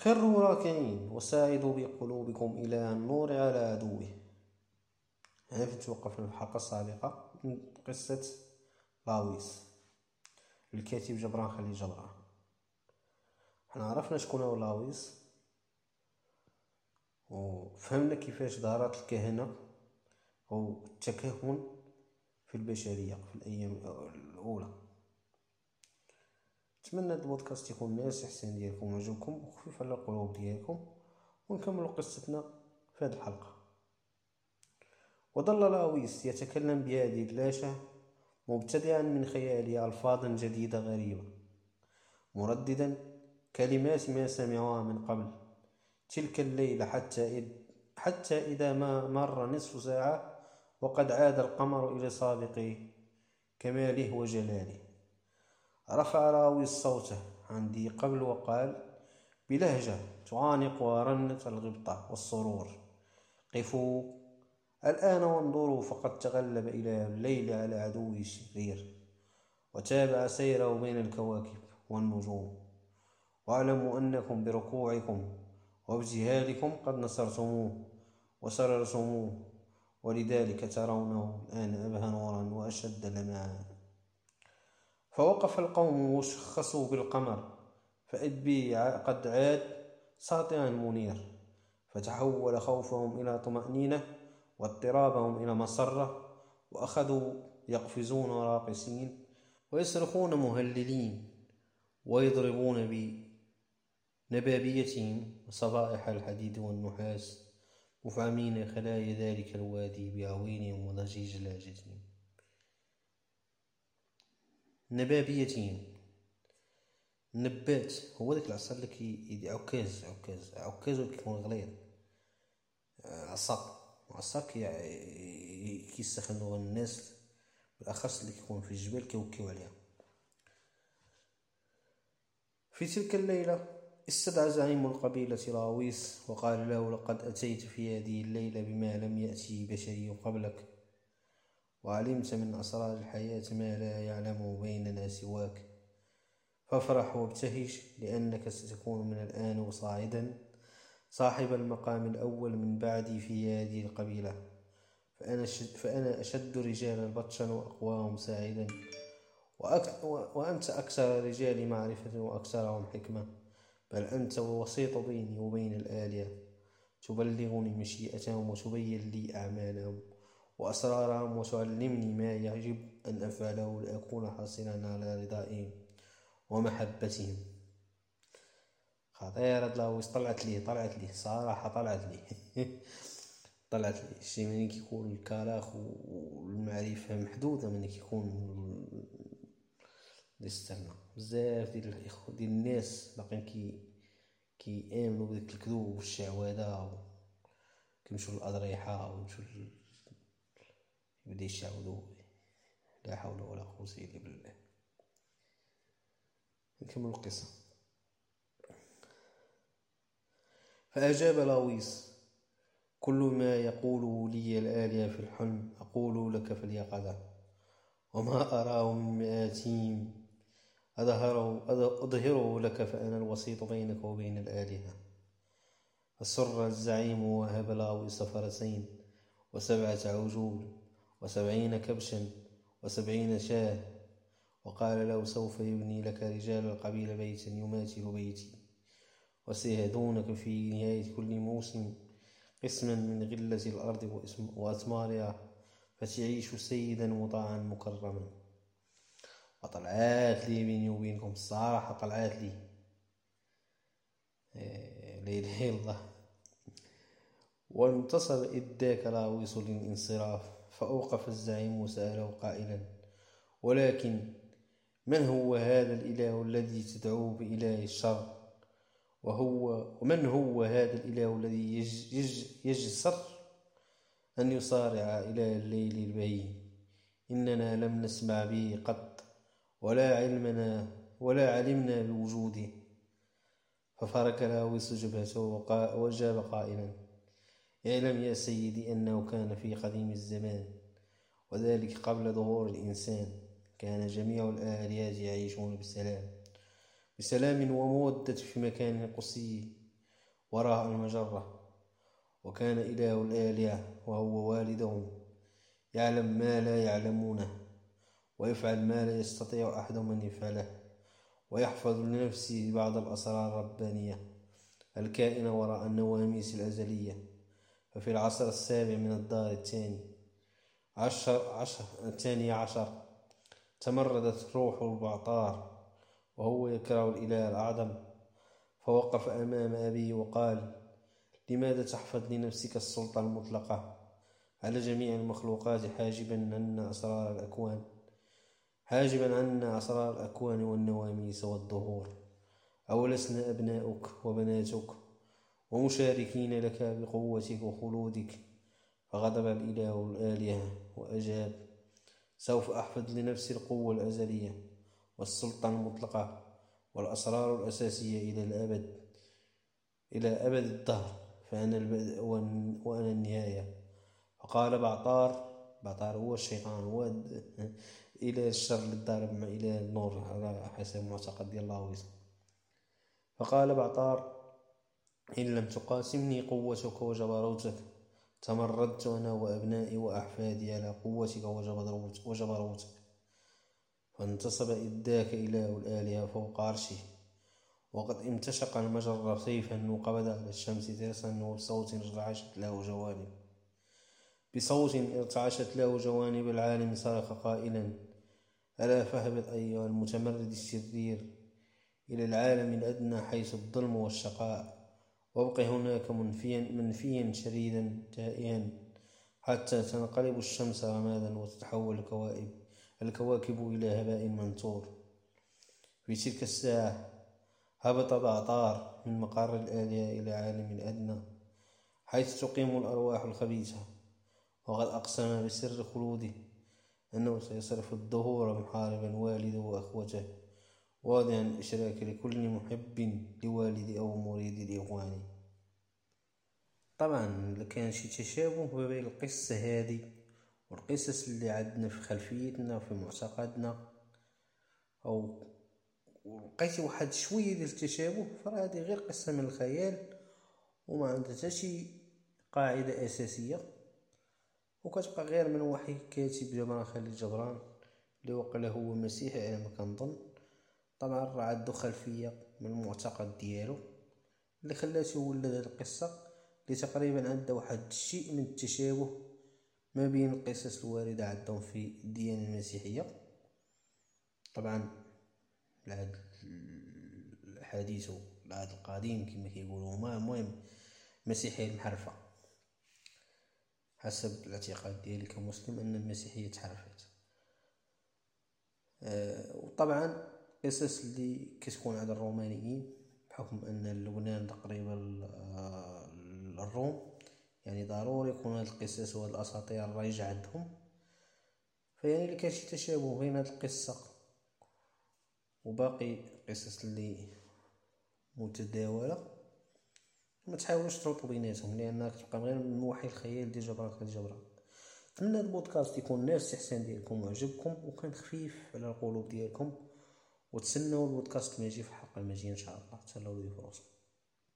خروا راكعين وساعدوا بقلوبكم إلى النور على عدوه هنا في توقفنا في الحلقة السابقة من قصة لاويس الكاتب جبران خليل جبران. حنا عرفنا شكون هو لاويس وفهمنا كيفاش دارت الكهنة أو التكهن في البشرية في الأيام الأولى. نتمنى هاد البودكاست يكون ناس احسن ديالكم وعجبكم وخفيف على القلوب ديالكم ونكملوا قصتنا في هذه الحلقة. وظل لاويس يتكلم بهذه اللاشة مبتدعا من خياله ألفاظا جديدة غريبة مرددا كلمات ما سمعوها من قبل تلك الليلة حتى إذ حتى إذا ما مر نصف ساعة وقد عاد القمر إلى سابق كماله وجلاله. رفع راوي صوته عندي قبل وقال بلهجة تعانق رنة الغبطة والسرور. قفوا. الآن وانظروا فقد تغلب إلى الليل على عدوه الشرير وتابع سيره بين الكواكب والنجوم. واعلموا أنكم بركوعكم وابتهالكم قد نصرتموه وسررتموه. ولذلك ترونه الآن أبهى نورا وأشد لمعا فوقف القوم وشخصوا بالقمر فإذ به قد عاد ساطعا منير فتحول خوفهم إلى طمأنينة واضطرابهم إلى مسرة وأخذوا يقفزون راقصين ويصرخون مهللين ويضربون بنبابيتهم صبائح الحديد والنحاس مفعمين خلايا ذلك الوادي بعوينهم وضجيج لاجتهم نبابيتهم نبات هو داك العصا اللي كي عكاز عكاز عكاز كيكون غليظ. عصا عصا كي كيستخدموها الناس بالأخص اللي كيكون في الجبال كيوكيو عليها. في تلك الليلة استدعى زعيم القبيلة راويس وقال له لقد أتيت في هذه الليلة بما لم يأتي بشري قبلك. وعلمت من أسرار الحياة ما لا يعلم بيننا سواك. فافرح وابتهج لأنك ستكون من الآن وصاعدا صاحب المقام الأول من بعدي في هذه القبيلة. فأنا, أشد رجال بطشا وأقواهم ساعدا. وأنت أكثر الرجال معرفة وأكثرهم حكمة. بل أنت وسيط بيني وبين الآلهة. تبلغني مشيئتهم وتبين لي أعمالهم. وأسرارهم وتعلمني ما يجب أن أفعله لأكون حاصلا على رضائهم ومحبتهم. خطيرة دلاويس طلعت لي طلعت لي صراحة طلعت لي. طلعت لي. الشي من كيكون الكلاخ والمعرفة محدودة من كيكون الاستغناء بزاف ديال الاخوة ديال الناس باقيين كي كيآمنوا بديك الكذوب والشعوذة كيمشيو للأضريحة ويمشيو يبدا يشعوذو لا حول ولا قوة إلا بالله. نكمل القصة. فأجاب لاويس كل ما يقوله لي الآلهة في الحلم أقول لك في اليقظة وما أراه من مآتين أظهره, أظهره لك فأنا الوسيط بينك وبين الآلهة. فسر الزعيم وهب لاويس فرسين وسبعة عجول. وسبعين كبشا وسبعين شاة. وقال له سوف يبني لك رجال القبيلة بيتا يماثل بيتي. وسيهدونك في نهاية كل موسم قسما من غلة الأرض وأثمارها فتعيش سيدا مطاعا مكرما. وطلعات لي بيني وبينكم الصراحة طلعات لي. إيه، لا إله إلا الله. وانتصر إذ ذاك لاويس للانصراف. فأوقف الزعيم وسأله قائلا ولكن من هو هذا الإله الذي تدعوه بإله الشر؟ وهو ومن هو هذا الإله الذي يج يج يجسر أن يصارع إلى الليل البهيم؟ إننا لم نسمع به قط ولا علمنا ولا علمنا بوجوده. ففرك لاويس جبهته وجاب قائلا اعلم يا سيدي أنه كان في قديم الزمان وذلك قبل ظهور الإنسان. كان جميع الآليات يعيشون بسلام بسلام ومودة في مكان قصي وراء المجرة. وكان إله الآلهة وهو والدهم يعلم ما لا يعلمونه ويفعل ما لا يستطيع أحد من يفعله ويحفظ لنفسه بعض الأسرار الربانية. الكائنة وراء النواميس الأزلية. ففي العصر السابع من الدار الثاني. عشر, عشر الثاني عشر. تمردت روح البعطار وهو يكره الإله الأعظم. فوقف أمام أبيه وقال لماذا تحفظ لنفسك السلطة المطلقة؟ على جميع المخلوقات حاجبا عنا أسرار الأكوان؟ حاجبا عنا أسرار الأكوان والنواميس والظهور أولسنا أبناؤك وبناتك ومشاركين لك بقوتك وخلودك. فغضب الإله الآلهة وأجاب سوف أحفظ لنفسي القوة الأزلية والسلطة المطلقة والأسرار الأساسية إلى الأبد إلى أبد الدهر فأنا البدء وأنا النهاية. فقال بعطار بعطار هو الشيطان هو إلى الشر للدار مع إلى النور على حسب معتقد الله فقال بعطار إن لم تقاسمني قوتك وجبروتك تمردت أنا وأبنائي وأحفادي على قوتك وجبروتك فانتصب إذ ذاك إله الآلهة فوق عرشه. وقد امتشق المجر سيفا وقبض على الشمس ترسا وبصوت ارتعشت له جوانب. بصوت ارتعشت له جوانب العالم صرخ قائلا ألا فهبط أيها المتمرد الشرير إلى العالم الأدنى حيث الظلم والشقاء؟ وابق هناك منفيا, منفيا شريدا تائها حتى تنقلب الشمس رمادا وتتحول الكواكب الكواكب إلى هباء منثور. في تلك الساعة هبط بعطار من مقر الآلهة إلى عالم الأدنى حيث تقيم الأرواح الخبيثة. وقد أقسم بسر خلوده أنه سيصرف الدهور محاربا والده وأخوته. واضعا الإشراك لكل محب لوالد أو مريد لإخوانه طبعا كان شي تشابه بين القصة هذه والقصص اللي عندنا في خلفيتنا في معتقدنا أو لقيت واحد شوية ديال التشابه فراه هذه غير قصة من الخيال وما عندها حتى شي قاعدة أساسية. وكتبقى غير من وحي كاتب جبران خليل جبران اللي وقيلا هو مسيحي على ما كنظن. طبعا راه عندو خلفية من المعتقد ديالو اللي خلاتو ولد هاد القصة اللي تقريبا عندها واحد الشيء من التشابه ما بين القصص الواردة عندهم في الديانة المسيحية. طبعا العهد الحديث والعهد القديم كما كيقولوا هما المهم مسيحية المحرفة. حسب الاعتقاد ديالي كمسلم أن المسيحية تحرفت. أه وطبعا قصص اللي كتكون عند الرومانيين بحكم أن لبنان تقريبا آه، الروم. يعني ضروري يكون هاد القصص وهاد الأساطير عندهم. فيعني اللي كان شي تشابه بين هاد القصة وباقي القصص اللي متداولة ما تحاولوش تربطوا بيناتهم لانها كتبقى غير من وحي الخيال ديال جبران خالد جبران. نتمنى هاد البودكاست يكون نال الاستحسان ديالكم وعجبكم وكان خفيف على القلوب ديالكم. وتسناو البودكاست ما يجي في الحلقة المجيه إن شاء الله. تهلاو لي فرصه